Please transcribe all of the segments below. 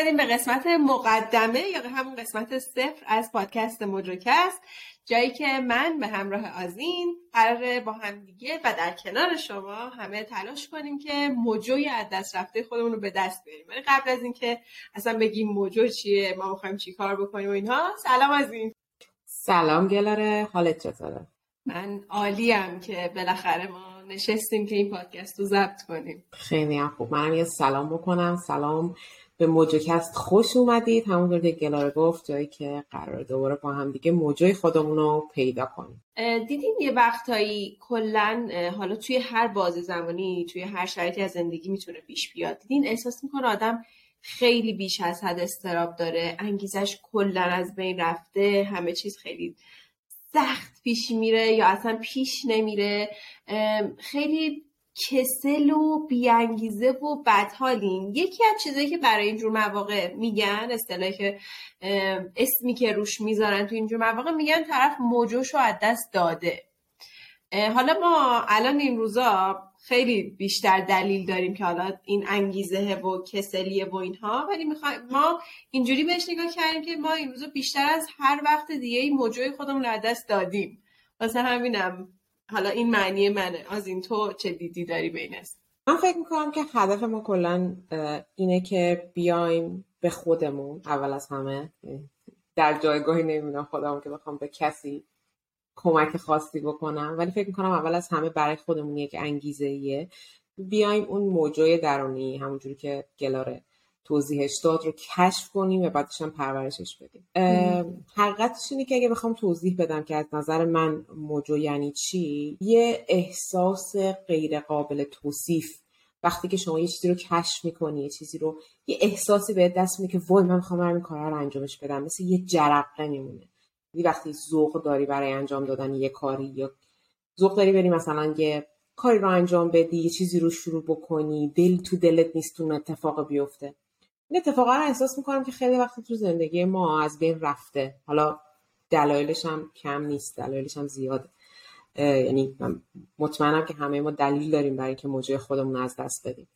اومدیم به قسمت مقدمه یا همون قسمت صفر از پادکست موجوکست جایی که من به همراه آزین قراره با هم دیگه و در کنار شما همه تلاش کنیم که موجوی از دست رفته خودمون رو به دست بیاریم. ولی قبل از اینکه اصلا بگیم موجو چیه ما می‌خوایم چی کار بکنیم و اینها سلام آزین. سلام گلاره حالت چطوره؟ من عالیم که بالاخره ما نشستیم که این پادکست رو ضبط کنیم. خیلی خوب. منم یه سلام بکنم. سلام به موجوکست خوش اومدید. همونطور که گلاره گفت جایی که قرار دوباره با هم دیگه موجوی خودمون رو پیدا کنیم. دیدین یه وقتایی کلا حالا توی هر بازی زمانی توی هر شرایطی از زندگی می‌تونه پیش بیاد. دیدین احساس می‌کنه آدم خیلی بیش از حد استراب داره. انگیزش کلا از بین رفته. همه چیز خیلی سخت پیش میره یا اصلا پیش نمیره. خیلی کسل و بیانگیزه و بدحالین. یکی از چیزایی که برای اینجور مواقع میگن اصطلاحی که اسمی که روش می‌ذارن تو اینجور مواقع میگن طرف موجوش رو از دست داده. حالا ما الان این روزا خیلی بیشتر دلیل داریم که حالا این انگیزه و کسلیه و اینها ولی ما اینجوری بهش نگاه کردیم که ما این روزا بیشتر از هر وقت دیگه این موجوی خودمون رو دست دادیم. واسه همینم حالا این معنی منه. از این تو چه دیدی داری به این است؟ من فکر می‌کنم که هدف ما کلا اینه که بیایم به خودمون اول از همه. در جایگاهی نمی‌بینم خودمون که بخوام به کسی کمک خاصی بکنم ولی فکر می‌کنم اول از همه برای خودمون یک انگیزه ایه بیایم اون موجوی درونی همونجوری که گلاره توضیحش داد رو کشف کنیم و بعدش هم پرورشش بدیم. حقیقتش اینه که اگه بخوام توضیح بدم که از نظر من موجو یعنی چی یه احساس غیر قابل توصیف. وقتی که شما یه چیزی رو کشف می‌کنی یه چیزی رو یه احساسی به دست میده که وای من می‌خوام این کارا رو انجامش بدم. مثل یه جرقه میمونه. یعنی وقتی ذوق داری برای انجام دادن یه کاری یا ذوق داری بری مثلا یه کاری رو انجام بدی یه چیزی رو شروع بکنی دل تو دلت نیست اون اتفاق بیفته. این اتفاقا رو احساس می‌کنم که خیلی وقتی تو زندگی ما از بین رفته. حالا دلایلش هم کم نیست دلایلش هم زیاده. یعنی مطمئنم که همه ما دلیل داریم برای اینکه موجه خودمون از دست بدیم.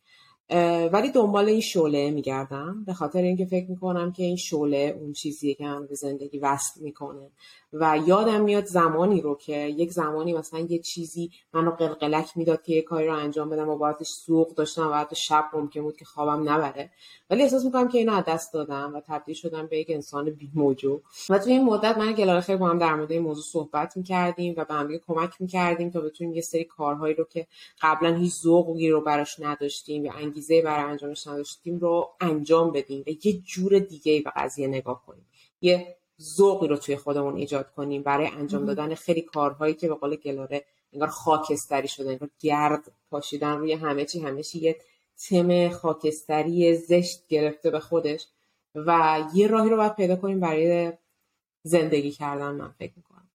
ولی دنبال این شعله میگردم. به خاطر اینکه فکر می‌کنم که این شعله اون چیزیه که هم به زندگی وصل می‌کنه. و یادم میاد زمانی رو که یک زمانی مثلا یه چیزی منو قلقلک می‌داد که یه کاری رو انجام بدم و باعثش سوق داشتم و حتی شب ممکن بود که خوابم نبره. ولی احساس می‌کنم که اینو از دست دادم و تبدیل شدم به یک انسان بی موجو. و تو این مدت من گلاره خیلی با هم در مورد این موضوع صحبت می‌کردیم و به هم کمک می‌کردیم تا بتونیم یه سری کارهایی رو که قبلا هیچ ذوقی رو براش نداشتیم یا انگیزه برای انجامش نداشتیم رو انجام بدیم و یه جور دیگه به قضیه نگاه کنیم. یه ذوقی رو توی خودمون ایجاد کنیم برای انجام دادن خیلی کارهایی که به قول گلاره انگار خاکستری شده انگار گرد پاشیدن روی همه چی همه چی یه تم خاکستری زشت گرفته به خودش و یه راهی رو باید پیدا کنیم برای زندگی کردن من فکر می‌کنم.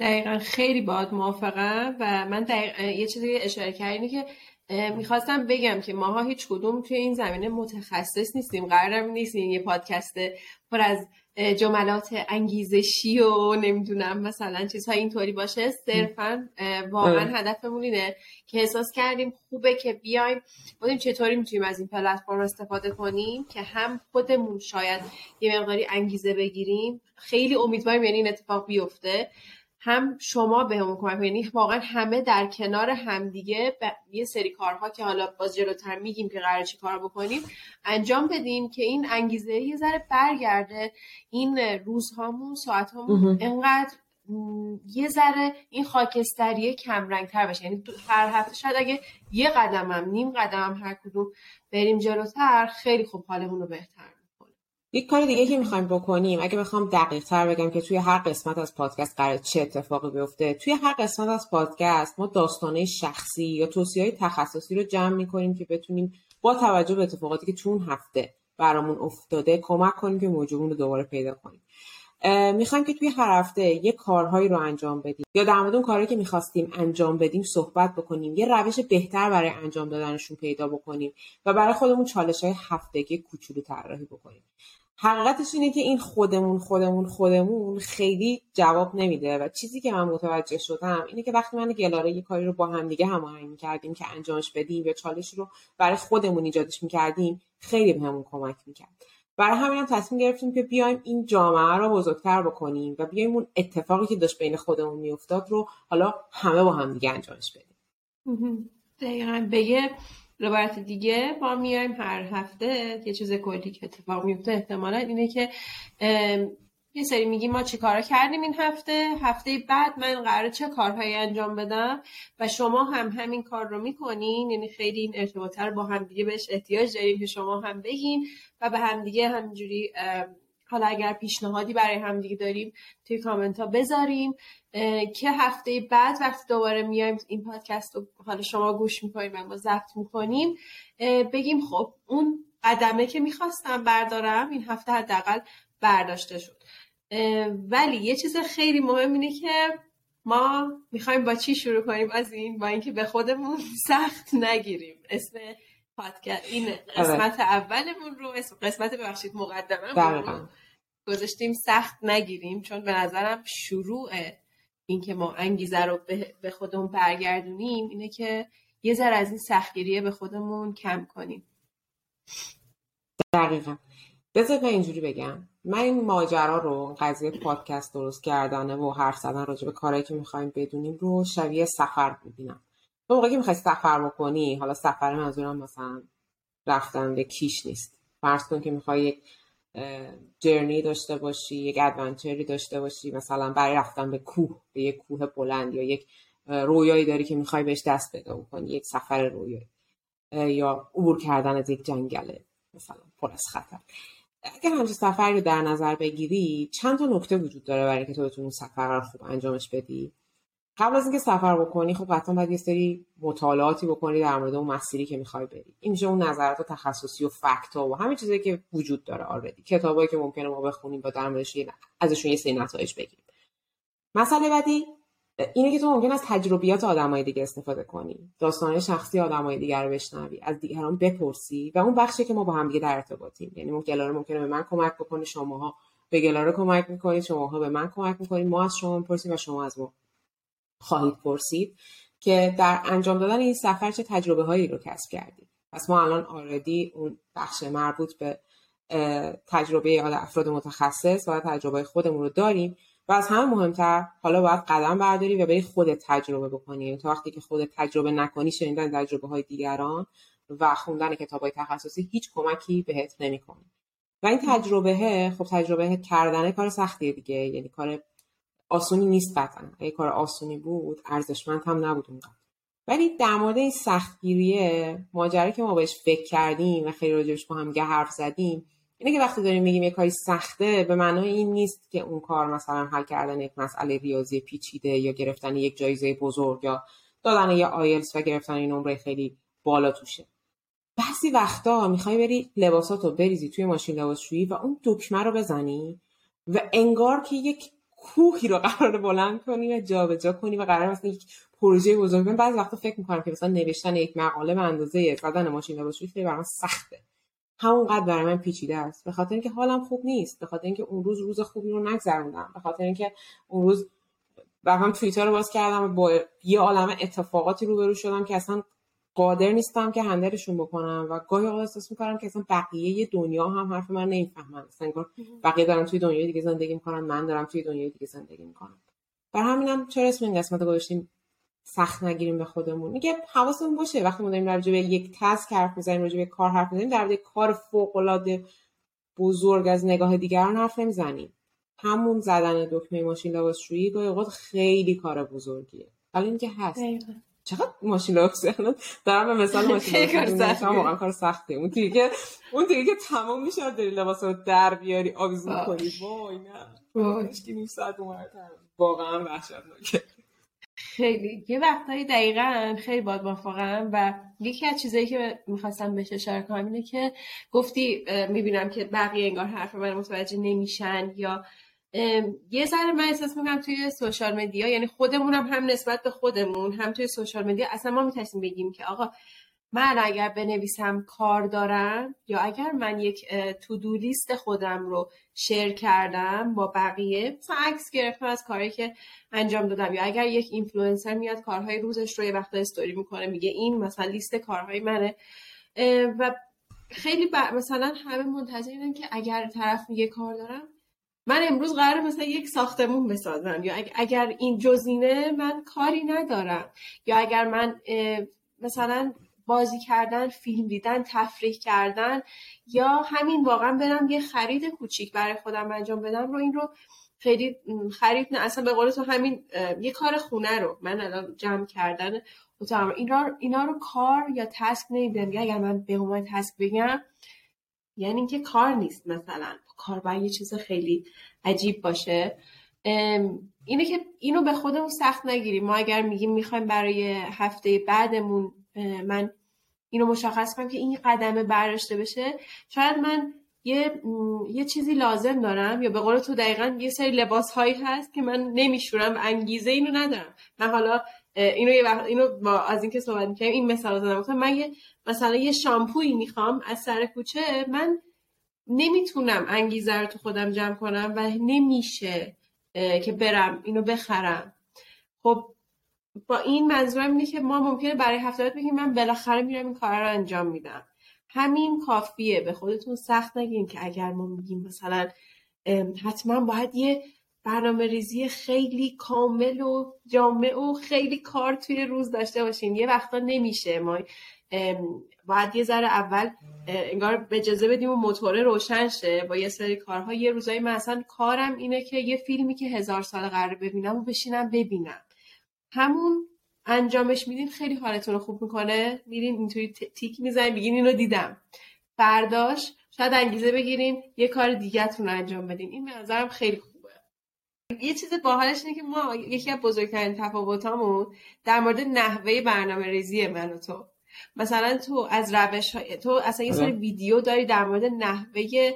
دقیقا خیلی باید موافقم و من دقیقا یه چیزی اشاره کردیم که می‌خواستم بگم که ماها هیچ کدوم توی این زمینه متخصص نیستیم قرارم نیستیم یه پادکست پر از جملات انگیزشی و نمی‌دونم مثلا چیزها اینطوری باشه. صرفا واقعا هدفمون اینه که احساس کردیم خوبه که بیایم بودیم چطوری می‌تونیم از این پلتفرم استفاده کنیم که هم خودمون شاید یه مقداری انگیزه بگیریم. خیلی امیدواریم یعنی این اتفاق بیفته. هم شما به همون کمک یعنی واقعا همه در کنار همدیگه یه سری کارها که حالا باز جلوتر میگیم که قرار چی کار بکنیم انجام بدیم که این انگیزه یه ذره برگرده. این روزهامون ساعتهامون انقدر یه ذره این خاکستری کم رنگ تر بشه. یعنی هر هفته شاید اگه یه قدمم نیم قدمم هر کدوم بریم جلوتر خیلی خوب حالمون رو بهتر. یک کار دیگه که می‌خوایم بکنیم اگه بخوام دقیق تر بگم که توی هر قسمت از پادکست قرار چه اتفاقی بیفته توی هر قسمت از پادکست ما داستانه شخصی یا توصیه های تخصصی رو جمع می‌کنیم که بتونیم با توجه به اتفاقاتی که اون هفته برامون افتاده کمک کنیم که موضوعمون رو دوباره پیدا کنیم. می‌خوایم که توی هر هفته یه کارهایی رو انجام بدیم یا در مورد اون کارهایی که می‌خواستیم انجام بدیم صحبت بکنیم یه روش بهتر برای انجام دادنشون پیدا بکنیم و برای خودمون چالش های هفتگی کوچولو طراحی بکنیم. حقیقتش اینه که این خودمون خودمون خودمون خیلی جواب نمیده و چیزی که من متوجه شدم اینه که وقتی من گلاره یه کاری رو با هم دیگه هماهنگ کردیم که انجامش بدیم یا چالش رو برای خودمون ایجادش می‌کردیم خیلی بهمون کمک می‌کرد. برای همین هم تصمیم گرفتیم که بیایم این جامعه رو بزرگتر بکنیم و بیایم اون اتفاقی که داشت بین خودمون میافتاد رو حالا همه با هم دیگه انجامش بدیم. دقیقا. بگه روایت دیگه ما میایم هر هفته. یه چیز کلی که اتفاق میفته احتمالا اینه که یه سری میگیم ما چه کارا کردیم این هفته. هفته بعد من قرار چه کارهایی انجام بدم و شما هم همین کار رو می‌کنین. یعنی خیلی این ارتباط رو با هم دیگه بهش احتیاج داریم که شما هم بگین و به هم دیگه همینجوری حالا اگر پیشنهادی برای همدیگه داریم توی کامنت ها بذاریم که هفته بعد وقتی دوباره میایم این پادکست رو حالا شما گوش می‌کنیم و ما ضبط می‌کنیم بگیم خب اون قدمه که می‌خواستم بردارم این هفته حداقل برداشته شد. ولی یه چیز خیلی مهم اینه که ما می‌خوایم با چی شروع کنیم؟ از این با اینکه به خودمون سخت نگیریم. اسم پادکست. این آره. قسمت اولمون رو قسمت ببخشید مقدمه رو گذاشتیم سخت نگیریم چون به نظرم شروع اینکه ما انگیزه رو به خودمون برگردونیم اینه که یه ذره از این سختگیریه به خودمون کم کنیم. دقیقا. بذار اینجوری بگم. من این ماجرا رو قضیه پادکست درست کردنه و حرف زدن راجع به کارهایی که می‌خوایم بدونیم رو شبیه سفر ببینم تو موقعی که می‌خوای سفر بکنی حالا سفر منظورم مثلا رفتن به کیش نیست. فرض کن که می‌خوای یک جرنی داشته باشی یک ادونچری داشته باشی مثلا برای رفتن به کوه به یک کوه بلند یا یک رویایی داری که می‌خوای بهش دست پیدا بکنی یک سفر رویایی یا عبور کردن از یک جنگله مثلا پر از خطر. اگر همچین سفری رو در نظر بگیری چند تا نکته وجود داره برای که تو بتونی سفر رو خوب انجامش بدی؟ قبل از اینکه سفر بکنی خب قطعا باید یه سری مطالعاتی بکنی در مورد اون مسیری که می‌خوای بری. این میشه اون نظرات تخصصی و فکتا و همه چیزی که وجود داره آردی کتابایی که ممکنه ما بخونیم با در موردش ازشون یه سری نتایج بگیریم مسئله بعدی اینه که تو ممکن از تجربیات آدمای دیگه استفاده کنی. داستان شخصی آدمای دیگر رو بشنوی. از دیگران بپرسی و اون بخشی که ما با هم دیگه در ارتباطیم. یعنی ممکن ممکنه به من کمک بکنه شماها به گلاره کمک می‌کنید شماها به من کمک می‌کنید. ما از شما می‌پرسیم و شما از ما خواهید پرسید که در انجام دادن این سفر چه تجربه هایی رو کسب کردید؟ پس ما الان آردی اون بخش مربوط به تجربه افراد متخصص و تجربه خودمون رو داریم و از همه مهمتر حالا باید قدم برداری و بری خودت تجربه بکنی یعنی تا وقتی که خودت تجربه نکنی شنیدن تجربه های دیگران و خوندن کتاب های تخصصی هیچ کمکی بهت نمی‌کنه. و این تجربه خب تجربه کردن کار سختیه دیگه. یعنی کار آسونی نیست قطعا. اگه کار آسونی بود ارزشمند هم نبود اونقدر ولی در مورد این سختگیریه ماجرا که ما بهش فکر کردیم و خیلی راجبش با هم حرف زدیم اینه که وقتی داریم میگیم یه کاری سخته به معنای این نیست که اون کار مثلا حل کردن یک مسئله ریاضی پیچیده یا گرفتن یک جایزه بزرگ یا دادن یه آیلتس و گرفتن این نمره خیلی بالا توشه. بعضی وقتا می‌خوای بری لباساتو بریزی توی ماشین لباسشویی و اون دکمه رو بزنی و انگار که یک کوهی رو قرار بلند کنی و جابجا کنی و قرار مثلا یک پروژه بزرگ من بعضی وقتا فکر می‌کنم که مثلا نوشتن یک مقاله به اندازه زدن ماشین لباسشویی خیلی برام سخته. همونقدر برای من پیچیده است. به خاطر اینکه حالم خوب نیست. به خاطر اینکه اون روز روز خوبی رو نگذروندم. به خاطر اینکه اون روز هم توییتر رو باز کردم و با یه عالم اتفاقاتی روبرو شدم که اصلا قادر نیستم که هندلشون بکنم و گاهی اوقات احساس می‌کنم که اصلا بقیه دنیا هم حرف من نمی‌فهمن. اصلا بقیه دارن توی دنیای دیگه زندگی می‌کنن من دارم توی دنیای دیگه زندگی می‌کنم. بر همینم چرا اسم این قسمت گذاشتیم سخت نگیریم به خودمون؟ میگه حواسمون باشه وقتی ما داریم در به یک تسک حرف می‌زنیم راجع به کار حرف می‌زنیم در کار فوق العاده بزرگ از نگاه دیگران حرف نمی‌زنیم. همون زدن دکمه ماشین لباسشویی گاهی اوقات خیلی کار بزرگیه. ولی اینکه هست. چقدر ماشین لباسشویی دارم به مثال ماشین واقعا کار سخته. اون دیگه که اون دیگه که تمام میشه داری لباس رو در بیاری آویزون کنی. وای نه. هیچ کی نیم ساعت واقعا وحشتناکه. خیلی. یه وقتایی دقیقا خیلی باد موافقم و یکی از چیزایی که می‌خواستم بهش اشاره کنم اینه که گفتی می‌بینم که بقیه انگار حرف من متوجه نمیشن یا یه ذره من احساس می‌کنم توی social media یعنی خودمونم هم نسبت به خودمون هم توی social media اصلا ما می‌تونیم بگیم که آقا من اگر بنویسم کار دارم یا اگر من یک to-do list خودم رو share کردم با بقیه مثلا عکس گرفتم از کاری که انجام دادم. یا اگر یک اینفلوئنسر میاد کارهای روزش رو یه وقت استوری می‌کنه میگه این مثلا لیست کارهای منه. و خیلی مثلا همه منتظرن که اگر طرف میگه کار دارم من امروز قرار مثلا یک ساختمون بسازم. یا اگر این جزینه من کاری ندارم. یا اگر من مثلا بازی کردن فیلم دیدن تفریح کردن یا همین واقعا برم یه خرید کوچیک برای خودم انجام بدم رو این رو خیلی خرید نه اصلا به قول تو همین یه کار خونه رو من الان جمع کردن اتاقم. اینا, اینا رو کار یا تسک نمیدن اگر من به عنوان تسک بگم یعنی اینکه کار نیست مثلا. کار باید یه چیز خیلی عجیب باشه. اینه که اینو به خودمون سخت نگیریم. ما اگر میگیم می‌خوایم برای هفته بعدمون من اینو مشخص کنم که این قدمه برداشته بشه شاید من یه یه چیزی لازم دارم یا به قول تو دقیقا یه سری لباس هایی هست که من نمیشورم انگیزه اینو ندارم. من حالا اینو یه وقت اینو با از اینکه صحبت می‌کنم این مثال زدم. من یه مثلا یه شامپویی می‌خوام از سر کوچه من نمی‌تونم انگیزه رو تو خودم جمع کنم و نمیشه که برم اینو بخرم. خب با این منظورم اینه که ما ممکنه برای هفته بگیم من بالاخره میرم این کار رو انجام میدم. همین کافیه به خودتون سخت نگین که اگر ما میگیم مثلا حتما باید یه برنامه ریزی خیلی کامل و جامع و خیلی کار توی روز داشته باشیم یه وقتا نمیشه. ما باید یه ذره اول انگار به اجازه بدیم و موتور روشن شه. با یه سری کارها یه روزایی من اصلا کارم اینه که یه فیلمی که هزار سال قرار ببینم و بشینم ببینم. همون انجامش میدین خیلی حالتون رو خوب می‌کنه. میرین اینطوری تیک می‌زنین بگین اینو دیدم. فرداش شاید انگیزه بگیرین یه کار دیگهتون رو انجام بدین. این نظرم خیلی خوبه. یه چیز باحالش اینه که ما یکی از بزرگترین تفاوتامون در مورد نحوه برنامه ریزی من و تو. مثلا تو از روش های... تو اصلا یه سری آره. ویدیو داری در مورد نحوه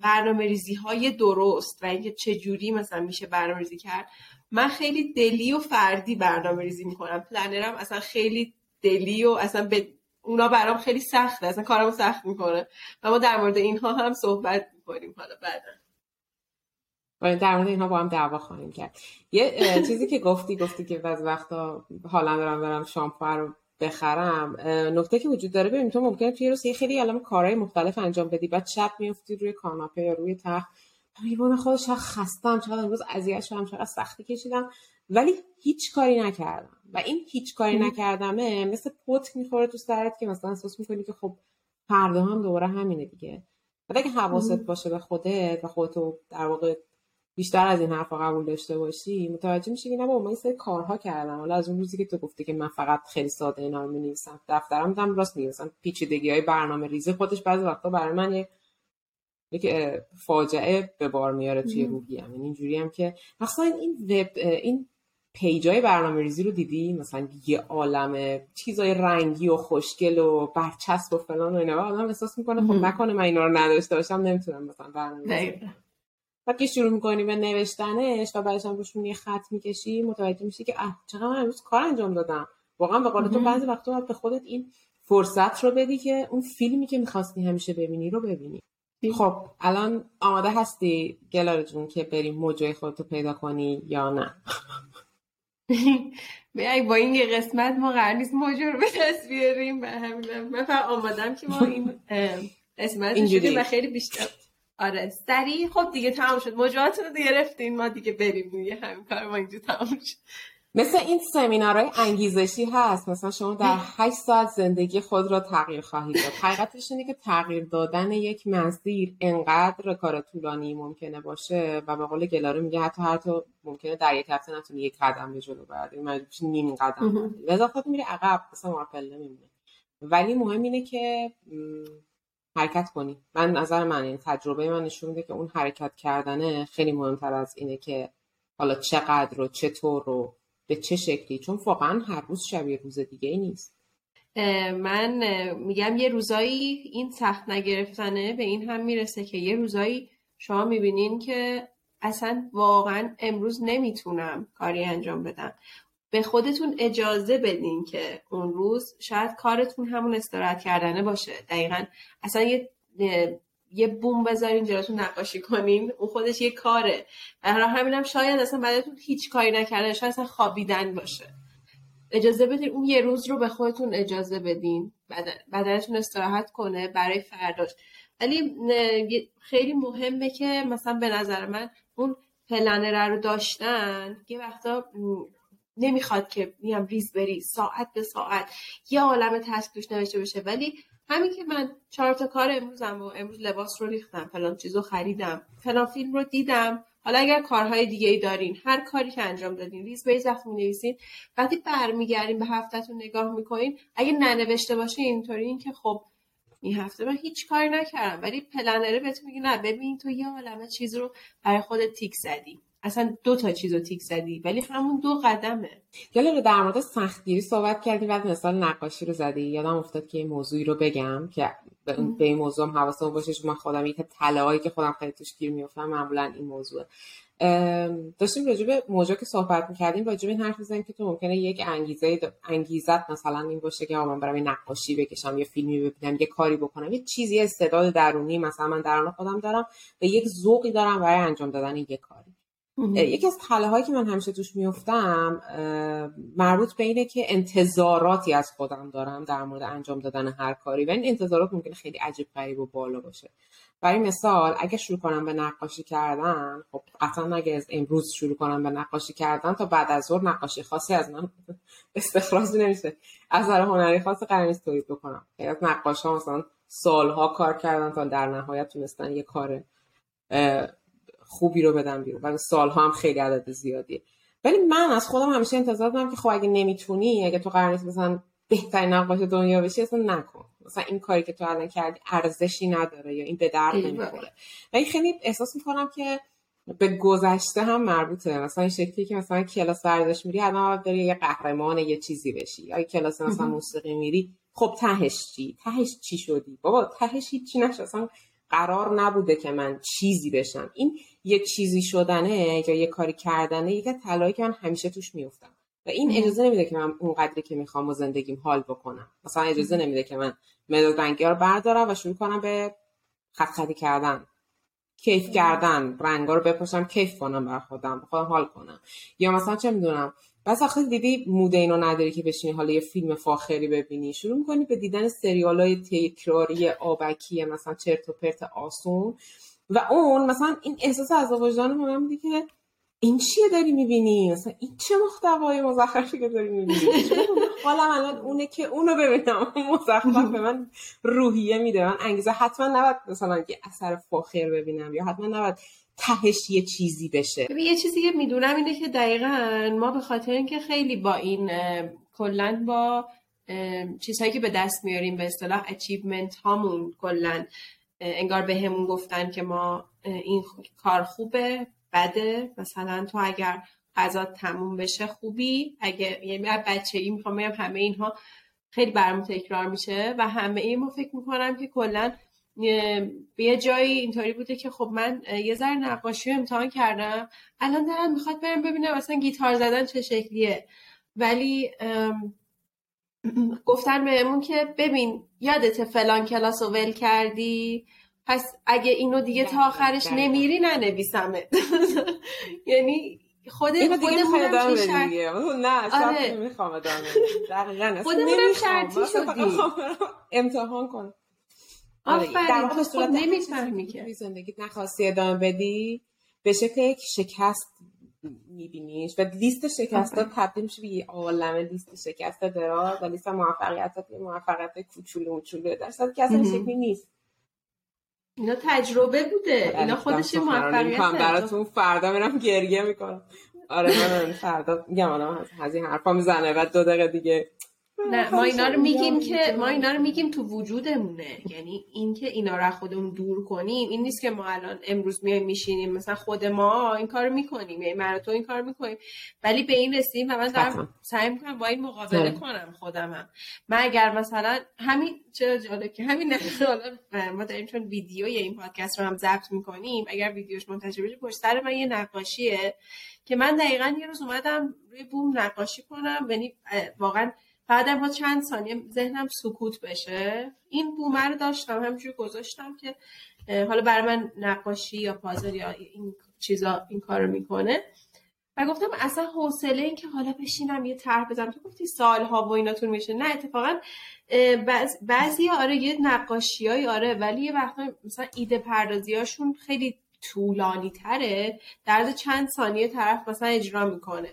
برنامه ریزی های درست و اینکه چجوری مثلا میشه برنامه ریزی کرد. من خیلی دلی و فردی برنامه ریزی می‌کنم. پلنرم اصلا خیلی دلی و اصلا به اونا برام خیلی سخته. اصلا کارمو سخت می‌کنه. و ما در مورد اینها هم صحبت می‌کنیم حالا بعدا. آره، در مورد اینها با هم دعوا خواهیم کرد. یه چیزی که گفتی گفتی که بعض وقتا حالا دارم برم شامپو رو بخرم نکته که وجود داره ببین تو ممکنه توی روز خیلی علم کارهای مختلف انجام بدی بعد شب میفتی روی کاناپه یا روی تخت. حیوان خودش چقدر خستم چقدر امروز اذیت شدم چقدر سختی کشیدم ولی هیچ کاری نکردم. و این هیچ کاری نکردمه مثل پت می‌خوره تو سرت که مثلا احساس می‌کنی که خب فردا هم دوباره همینه دیگه. و اگه حواست باشه به خودت و خودتو در واقع بیشتر از این حرفا قبول داشته باشی متوجه میشی که نه با من این سری کارها کردم. حالا از اون روزی که تو گفتی که من فقط خیلی ساده اینا رو می‌نویسم دفترم میدم راست می‌نویسم. پیچیدگی های برنامه ریزی خودش بعضی وقتا برای من یه یک فاجعه به بار میاره توی روحی هم یعنی اینجوری هم که مثلا این وب این پیجای برنامه ریزی رو دیدی؟ مثلا یه عالم چیزای رنگی و خوشگل و برچسب و فلان و اینا. آدم احساس می‌کنه خب نکنه من اینا رو نداشته باشم نمی‌تونم مثلا برنامه بعد که شروع می‌کنی به نوشتنش و بعدش هم روشون یه خط می‌کشی متوجه میشی که اه چقدر من امروز کار انجام دادم. واقعا به قول تو بعضی وقتا به خودت این فرصت رو بدی که اون فیلمی که می‌خواستی همیشه ببینی رو ببینی. خب الان آماده هستی گلار جون که بریم موجه خودتو پیدا کنی یا نه؟ بیایی با این یه قسمت ما قرار نیست موجه رو به دست بیاریم. من فقط آمادم که ما این قسمت شدیم و خیلی بیشتر. آره. سریع. خب دیگه تمام شد. موجوهات رو گرفتین. ما دیگه بریم. دیگه همین کار ما اینجا تمام شد. مثل این سمینارهای انگیزشی هست. مثلا شما در 8 ساعت زندگی خود را تغییر خواهید داد. حقیقتش اینه که تغییر دادن یک مسیر انقدر کار طولانی ممکنه باشه و به قول گلاره میگه حتی حتی ممکنه در یک هفته نتونی یک قدم به جلو بردی مجبور نیم قدم لذا خود میری عقب. مثلا پله میمونه ولی مهم اینه که حرکت کنی. من نظر من این یعنی تجربه من نشون میده که اون حرکت کردنه خیلی مهمتر از اینه که حالا چقدر و چطور رو به چه شکلی. چون واقعا هر روز شبیه روز دیگه ای نیست. من میگم یه روزایی این سخت نگرفتنه به این هم می‌رسه که یه روزایی شما می‌بینین که اصلا واقعا امروز نمی‌تونم کاری انجام بدم. به خودتون اجازه بدین که اون روز شاید کارتون همون استراحت کردنه باشه. دقیقا. اصلا یه یه بوم بذارین جلوتون نقاشی کنین. اون خودش یه کاره. برای همینم شاید اصلا بعدتون هیچ کاری نکردن شاید اصلا خوابیدن باشه. اجازه بدین اون یه روز رو به خودتون اجازه بدین. بدنتون استراحت کنه برای فرداش. ولی خیلی مهمه که مثلا به نظر من اون planner ه رو داشتن یه وقتا نمی‌خواد که میام ریز بری ساعت به ساعت. یه عالم task توش نوشته بشه ولی همین که من چهار تا کار امروزم و امروز لباس رو ریختم فلان چیزو خریدم فلان فیلم رو دیدم. حالا اگر کارهای دیگه ای دارین هر کاری که انجام دادین ریز بریز وقتی می نویسین وقتی برمیگردین به هفتهتون نگاه می‌کنین اگه ننوشته باشه اینطوری این که خب این هفته من هیچ کاری نکردم. ولی planner ه بهتون میگه نه ببین تو یه عالمه چیز رو برای خودت تیک زدی. اصلا دو تا چیز رو تیک زدی ولی همون دو قدمه. یالا در مورد سختگیری صحبت کردی بعد مثال نقاشی رو زدی. یادم افتاد که یه موضوعی رو بگم که به این موضوع هم حواسم باشه من خودم یک تلاهایی که خودم خیلی توش گیر میفتم معمولا این موضوع داشتیم راجع به موضوع که صحبت می‌کردیم راجع به این حرف بزنیم که تو ممکنه یک انگیزه انگیزت مثلا این باشه که من برم نقاشی بکشم یه فیلمی ببینم یه کاری بکنم یه چیزی استعداد درونی مثلا من درون خودم دارم و یک ذوقی دارم برای انجام دادن یه کاری. یکی از تله هایی که من همیشه توش میفتم مربوط به اینه که انتظاراتی از خودم دارم در مورد انجام دادن هر کاری. و این انتظارات ممکنه خیلی عجیب غریب و بالا باشه. برای مثال اگه شروع کنم به نقاشی کردن خب قطعا اگه از امروز شروع کنم به نقاشی کردن تا بعد از ظهر نقاشی خاصی از من استخراج نمیشه. از هر هنری خاص قرار نیست تولید بکنم. خیلی از نقاش ها مثلا سالها کار کردن تا در نهایت تونستن یه کار خوبی رو بدم بیرون. و سالها هم خیلی عدد زیادیه. ولی من از خودم همیشه انتظار دارم که خب اگه نمی‌تونی اگه تو قرار نیست مثلا بهترین نقاش دنیا بشی اصلا نکن. مثلا این کاری که تو الان کردی ارزشی نداره یا این به درد نمی‌خوره. و این خیلی احساس می‌کنم که به گذشته هم مربوطه. مثلا این شکلی که مثلا کلاس ورزش میری الان باید یه قهرمان یه چیزی بشی. یا کلاس مثلا موسیقی میری خب تهش چی؟ تهش چی شدی؟ بابا تهش چی نشد. اصلا قرار نبوده که من چیزی بشم. این یه چیزی شدنه یا یه کاری کردنه یک تلایی که من همیشه توش میفتم و این اجازه نمیده که من اون قدری که می‌خوام و زندگیم حال بکنم. مثلا اجازه نمیده که من مداد رنگی رو بردارم و شروع کنم به خط کردن. کیف کردن رنگا رو بپوشم کیف کنم بر خودم بخوام حال کنم. یا مثلا چه می‌دونم بس آخه دیدی موده اینو نداری که بشینی حالا یه فیلم فاخری ببینی. شروع می‌کنی به دیدن سریال های تکراری آبکی مثلا چرت و پرت آسون. و اون مثلا این احساس از وجدان من میده که این چیه داری می‌بینی؟ مثلا این چه محتوای مزخرفی که داری می‌بینی؟ حالا الان اونه که اونو ببینم. مزخرف به من روحیه میده. من انگیزه حتما نباید مثلا یه اثر فاخر ببینم یا حتما نباید تهش یه چیزی بشه. یه چیزی که می‌دونم اینه که دقیقا ما به خاطر اینکه خیلی با این کلا با چیزهایی که به دست میاریم به اصطلاح اچیومنت هامون کلا انگار به همون گفتن که ما این کار خوبه. بده. مثلا تو اگر غذا تموم بشه خوبی. اگه یعنی بچه ای می‌خوام بگم همه اینها خیلی برامون تکرار میشه و همه این ما فکر می‌کنم که کلا به یه جایی اینطوری بوده که خب من یه ذره نقاشی رو امتحان کردم. الان دارم می‌خواد برم ببینم مثلا گیتار زدن چه شکلیه. ولی گفتن بهمون که ببین یادت فلان کلاس رو ول کردی؟ پس اگه اینو دیگه تا آخرش نمیری ننویسمه یعنی خود خودمونم نه آره. می‌خوام دقیقا خودمونم شرطی شدی. امتحان کن آفرین. در خود نمی‌فهمی که. زندگیت نخواستی ادامه بدی به شکل یک شکست میبینیش. و لیست شکست ها تبدیل میشه به یه عالم لیست شکست دراز و لیست موفقیت ها موفقیت کوچولو موچولو در که اصلا شکلی نیست. اینا تجربه بوده. آره، اینا خودش موفقیت براتون فردا میرم گریه می‌کنم. آره من فردا میگم الان از این حرفا می‌زنه و دو دقیقه دیگه نه ما اینا رو میگیم که ما اینا رو میگیم تو وجودمونه. یعنی اینکه اینا رو خودمون دور کنیم. این نیست که ما الان امروز میایم میشینیم مثلا خود ما این کارو می‌کنیم یعنی من تو این کار می‌کنیم. ولی به این رسیدیم و من دارم سعی می‌کنم با این مقابله کنم خودمم من اگر مثلا همین چرا جالب که همین ما داریم چون ویدیو یا این پادکست رو هم ضبط می‌کنیم. اگر ویدیوش منتشر بشه پشت سر من یه نقاشیه که من دقیقا یه روز اومدم روی بوم نقاشی کنم. یعنی واقعا بعد با چند ثانیه ذهنم سکوت بشه. این بومه رو داشتم همینجوری گذاشتم که حالا برای من نقاشی یا پازل یا این چیزا این کارو می‌کنه. و گفتم اصلا حوصله این که حالا بشینم یه طرح بزنم. تو گفتی سالها و ایناتون میشه. نه اتفاقا بعضی آره یه نقاشی آره ولی یه وقتا مثلا ایده پردازی هاشون خیلی طولانی تره در چند ثانیه طرف مثلا اجرا می‌کنه.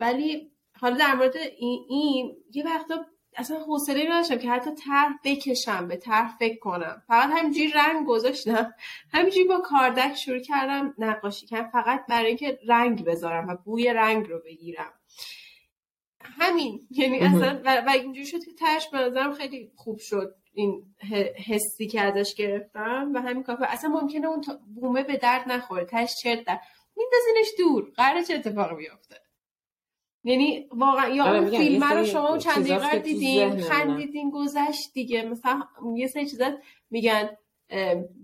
ولی حالا در مورد این, این یه وقتا اصلا حوصله نداشتم که حتی طرح بکشم به طرح فکر کنم. فقط همینجوری رنگ گذاشتم. همینجوری با کاردک شروع کردم نقاشی کردم فقط برای اینکه رنگ بذارم و بوی رنگ رو بگیرم. همین. یعنی اصلا و, و اینجوری شد که تهش به نظرم خیلی خوب شد این حسی که ازش گرفتم و همین کافه. اصلا ممکنه اون بومه به درد نخوره. تهش چرت در میندازینش دور. قراره چه اتفاقی بیفته. یعنی واقعا یا آره، اون فیلم رو شما چند دقیقه دیدین خندیدین گذشت دیگه. مثلا یه سری چیزا میگن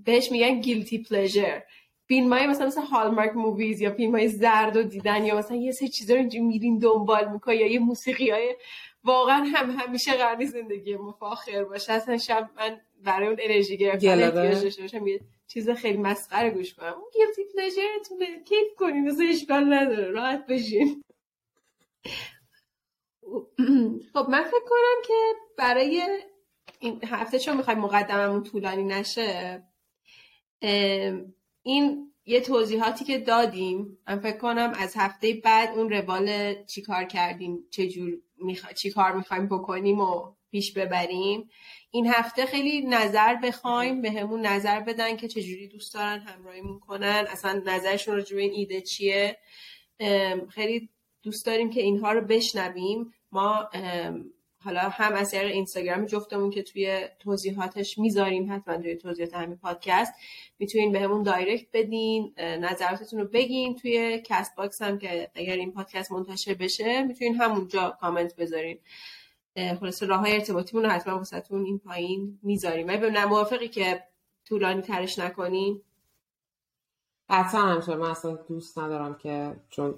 بهش میگن guilty pleasure فیلم های مثلا مثل Hallmark movies یا فیلم های زرد و دیدن یا مثلا یه سری چیزا رو اینجوری میرین دنبال می‌کنی یا یه موسیقی های واقعا هم همیشه قرنی زندگی مفاخر باشه. اصلا شب من برای اون انرژی گرفتن احتیاج داشته یه چیز خیلی مسخره گوش کنم. اون گیلتی پلژرتونه کیف کنین مثلا اشکال نداره. راحت بشین. خب من فکر کنم که برای این هفته چون می‌خوایم مقدممون طولانی نشه این یه توضیحاتی که دادیم من فکر کنم از هفته بعد اون روال چی کار کردیم چجور میخوا... چی کار می‌خوایم بکنیم و پیش ببریم. این هفته خیلی نظر بخوایم به همون نظر بدن که چجوری دوست دارن همراهیمون کنن. اصلا نظرشون رو این ایده چیه؟ خیلی دوست داریم که اینها رو بشنویم. ما حالا هم از طریق اینستاگرام جفتمون که توی توضیحاتش می‌ذاریم حتما توی توضیحات همین پادکست می‌تونین به direct بدین نظراتتون رو بگین توی Castbox هم که اگر این پادکست منتشر بشه می‌تونین همونجا کامنت بذارین. خلاصه راه های ارتباطیمون رو حتما واسهتون این پایین می‌ذاریم. ولی به موافقی که طولانی ترش نکنین. قطعا همچنان من اصلا دوست ندارم که چون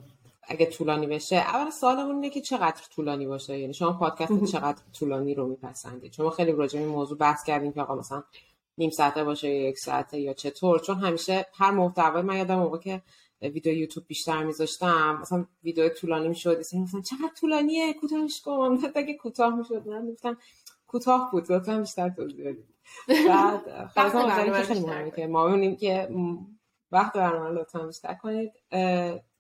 اگه طولانی بشه اول سوالمون اینه که چقدر طولانی باشه؟ یعنی شما پادکست چقدر طولانی رو میپسندید؟ چون خیلی راجع این موضوع بحث کردیم که آقا مثلا نیم ساعته باشه یا یک ساعته یا چطور؟ چون همیشه هر محتوای من یادم موقع که ویدیو یوتیوب بیشتر میذاشتم مثلا ویدیو طولانی می‌شد مثلا چقدر طولانیه؟ کوتاهش حتی اگه کوتاه می‌شد من گفتم کوتاه بود. لطفا بیشتر توضیح بدید. بعد خلاص خیلی مهمه که ما که وقت برنامه لطفا بیشتر کنید.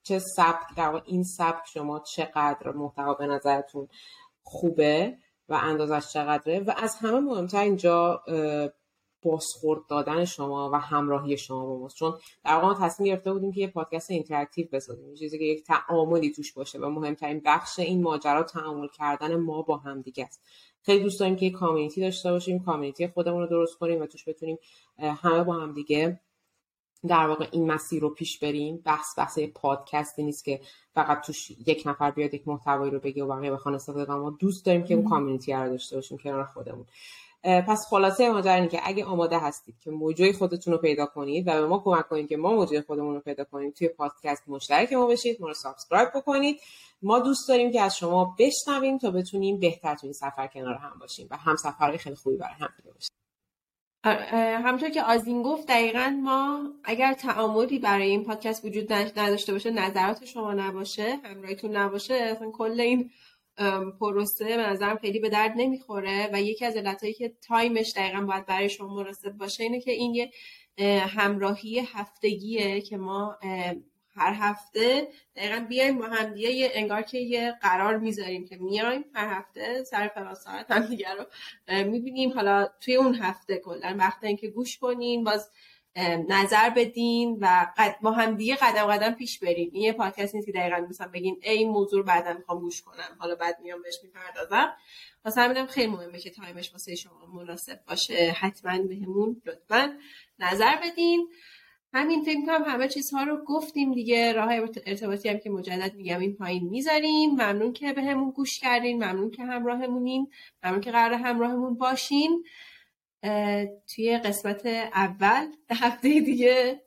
چه سبک در این سبک شما چقدر محتوا به نظرتون خوبه و اندازش چقدره و از همه مهمتر اینجا بازخورد دادن شما و همراهی شما با ماست. چون در واقع تصمیم گرفته بودیم که یه پادکست interactive بسازیم. چیزی که یک تعاملی توش باشه و مهمترین بخش این ماجرا تعامل کردن ما با هم دیگه است. خیلی دوست داریم که یک community داشته باشیم community خودمون رو درست کنیم و توش بتونیم همه با هم دیگه در واقع این مسیر رو پیش بریم. بحث بحث پادکستی نیست که فقط توش یک نفر بیاد یک محتوایی رو بگه و بقیه بخوان استفاده کنن ما دوست داریم که اون community رو داشته باشیم کنار خودمون. پس خلاصه ماجرا اینه که اگه آماده هستید که mojo ی خودتون رو پیدا کنید و به ما کمک کنید که ما mojo ی خودمون رو پیدا کنیم توی پادکست مشترک ما بشید ما رو subscribe بکنید. ما دوست داریم که از شما بشنویم تا بتونیم بهتر تو این سفر کنار هم باشیم و هم سفرهای خیلی خوبی برای هم باشیم. همطور که آزین گفت دقیقا ما اگر تعاملی برای این پادکست وجود نداشته باشه نظرات شما نباشه همراهیتون نباشه اصلا کل این پروسه به نظرم خیلی به درد نمی‌خوره و یکی از علتهایی که تایمش دقیقا باید برای شما مناسب باشه اینه که این یه همراهی هفتگیه که ما هر هفته. دقیقا بیایم با هم دیگه انگار که یه قرار می‌ذاریم که میایم هر هفته سر فلان ساعت هم دیگه رو می‌بینیم. حالا توی اون هفته کلا. وقت اینکه گوش کنین باز نظر بدین و قد... با هم دیگه قدم قدم پیش بریم این یه پادکست نیست که دقیقا مثلا بگین ای موضوع رو بعدا می‌خوام گوش کنم. حالا بعد میام بهش می‌پردازم. واسه همینم خیلی مهمه که time ش واسه شما مناسب باشه. حتما بهمون لطفا نظر بدین. همین فکر کنم همه چیزها رو گفتیم دیگه. راه ارتباطی هم که مجدد میگم این پایین می‌ذاریم. ممنون که به همون گوش کردین. ممنون که همراهمونین. ممنون که قرار همراهمون باشین. توی قسمت اول هفته دیگه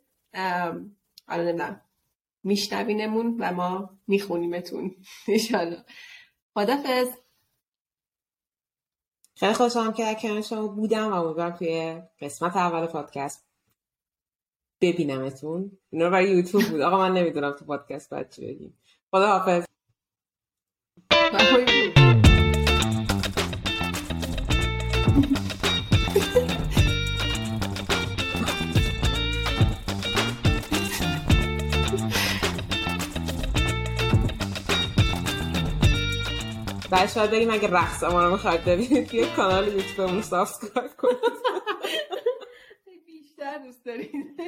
حالا نمی‌دونم میشنوینمون و ما میخونیمتون. انشالله خدافز خیلی خوشحالم که کنار شما بودم و امیدوارم توی قسمت اول پادکست ببینمتون. اینا برای یوتیوب بود. آقا من نمی‌دونم تو پادکست باید چی بگیم. خدا حافظ بعد شاید بگیم اگه رقص ما رو می‌خواید ببینید توی کانال یوتیوبمون سابسکرایب کنید. بیشتر دوست دارید